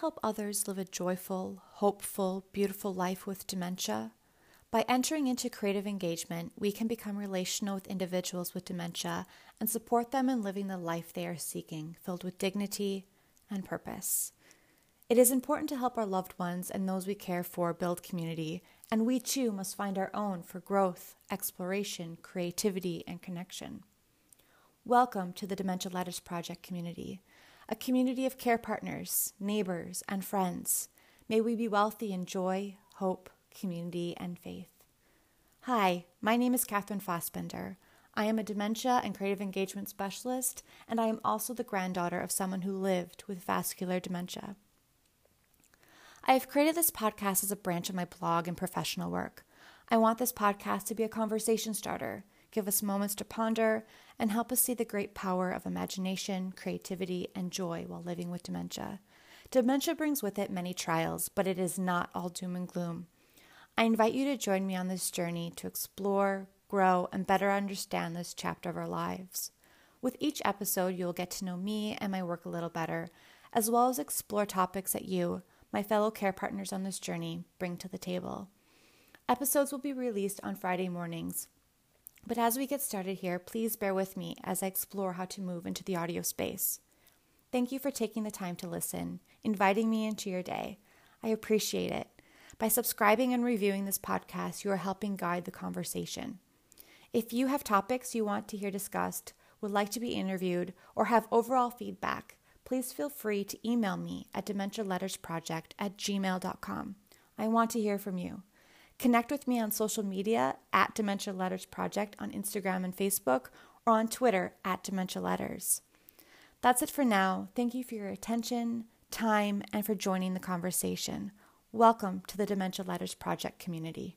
help others live a joyful, hopeful, beautiful life with dementia? By entering into creative engagement, we can become relational with individuals with dementia and support them in living the life they are seeking, filled with dignity and purpose. It is important to help our loved ones and those we care for build community, and we too must find our own for growth, exploration, creativity, and connection. Welcome to the Dementia Letters Project community, a community of care partners, neighbors, and friends. May we be wealthy in joy, hope, community, and faith. Hi, my name is Catherine Fossbender. I am a dementia and creative engagement specialist, and I am also the granddaughter of someone who lived with vascular dementia. I have created this podcast as a branch of my blog and professional work. I want this podcast to be a conversation starter, give us moments to ponder, and help us see the great power of imagination, creativity, and joy while living with dementia. Dementia brings with it many trials, but it is not all doom and gloom. I invite you to join me on this journey to explore, grow, and better understand this chapter of our lives. With each episode, you will get to know me and my work a little better, as well as explore topics that you, my fellow care partners on this journey bring to the table. Episodes will be released on Friday mornings. But as we get started here, please bear with me as I explore how to move into the audio space. Thank you for taking the time to listen, inviting me into your day. I appreciate it. By subscribing and reviewing this podcast, you are helping guide the conversation. If you have topics you want to hear discussed, would like to be interviewed, or have overall feedback, please feel free to email me at dementialettersproject at gmail.com. I want to hear from you. Connect with me on social media at Dementia Letters Project on Instagram and Facebook or on Twitter at Dementia Letters. That's it for now. Thank you for your attention, time, and for joining the conversation. Welcome to the Dementia Letters Project community.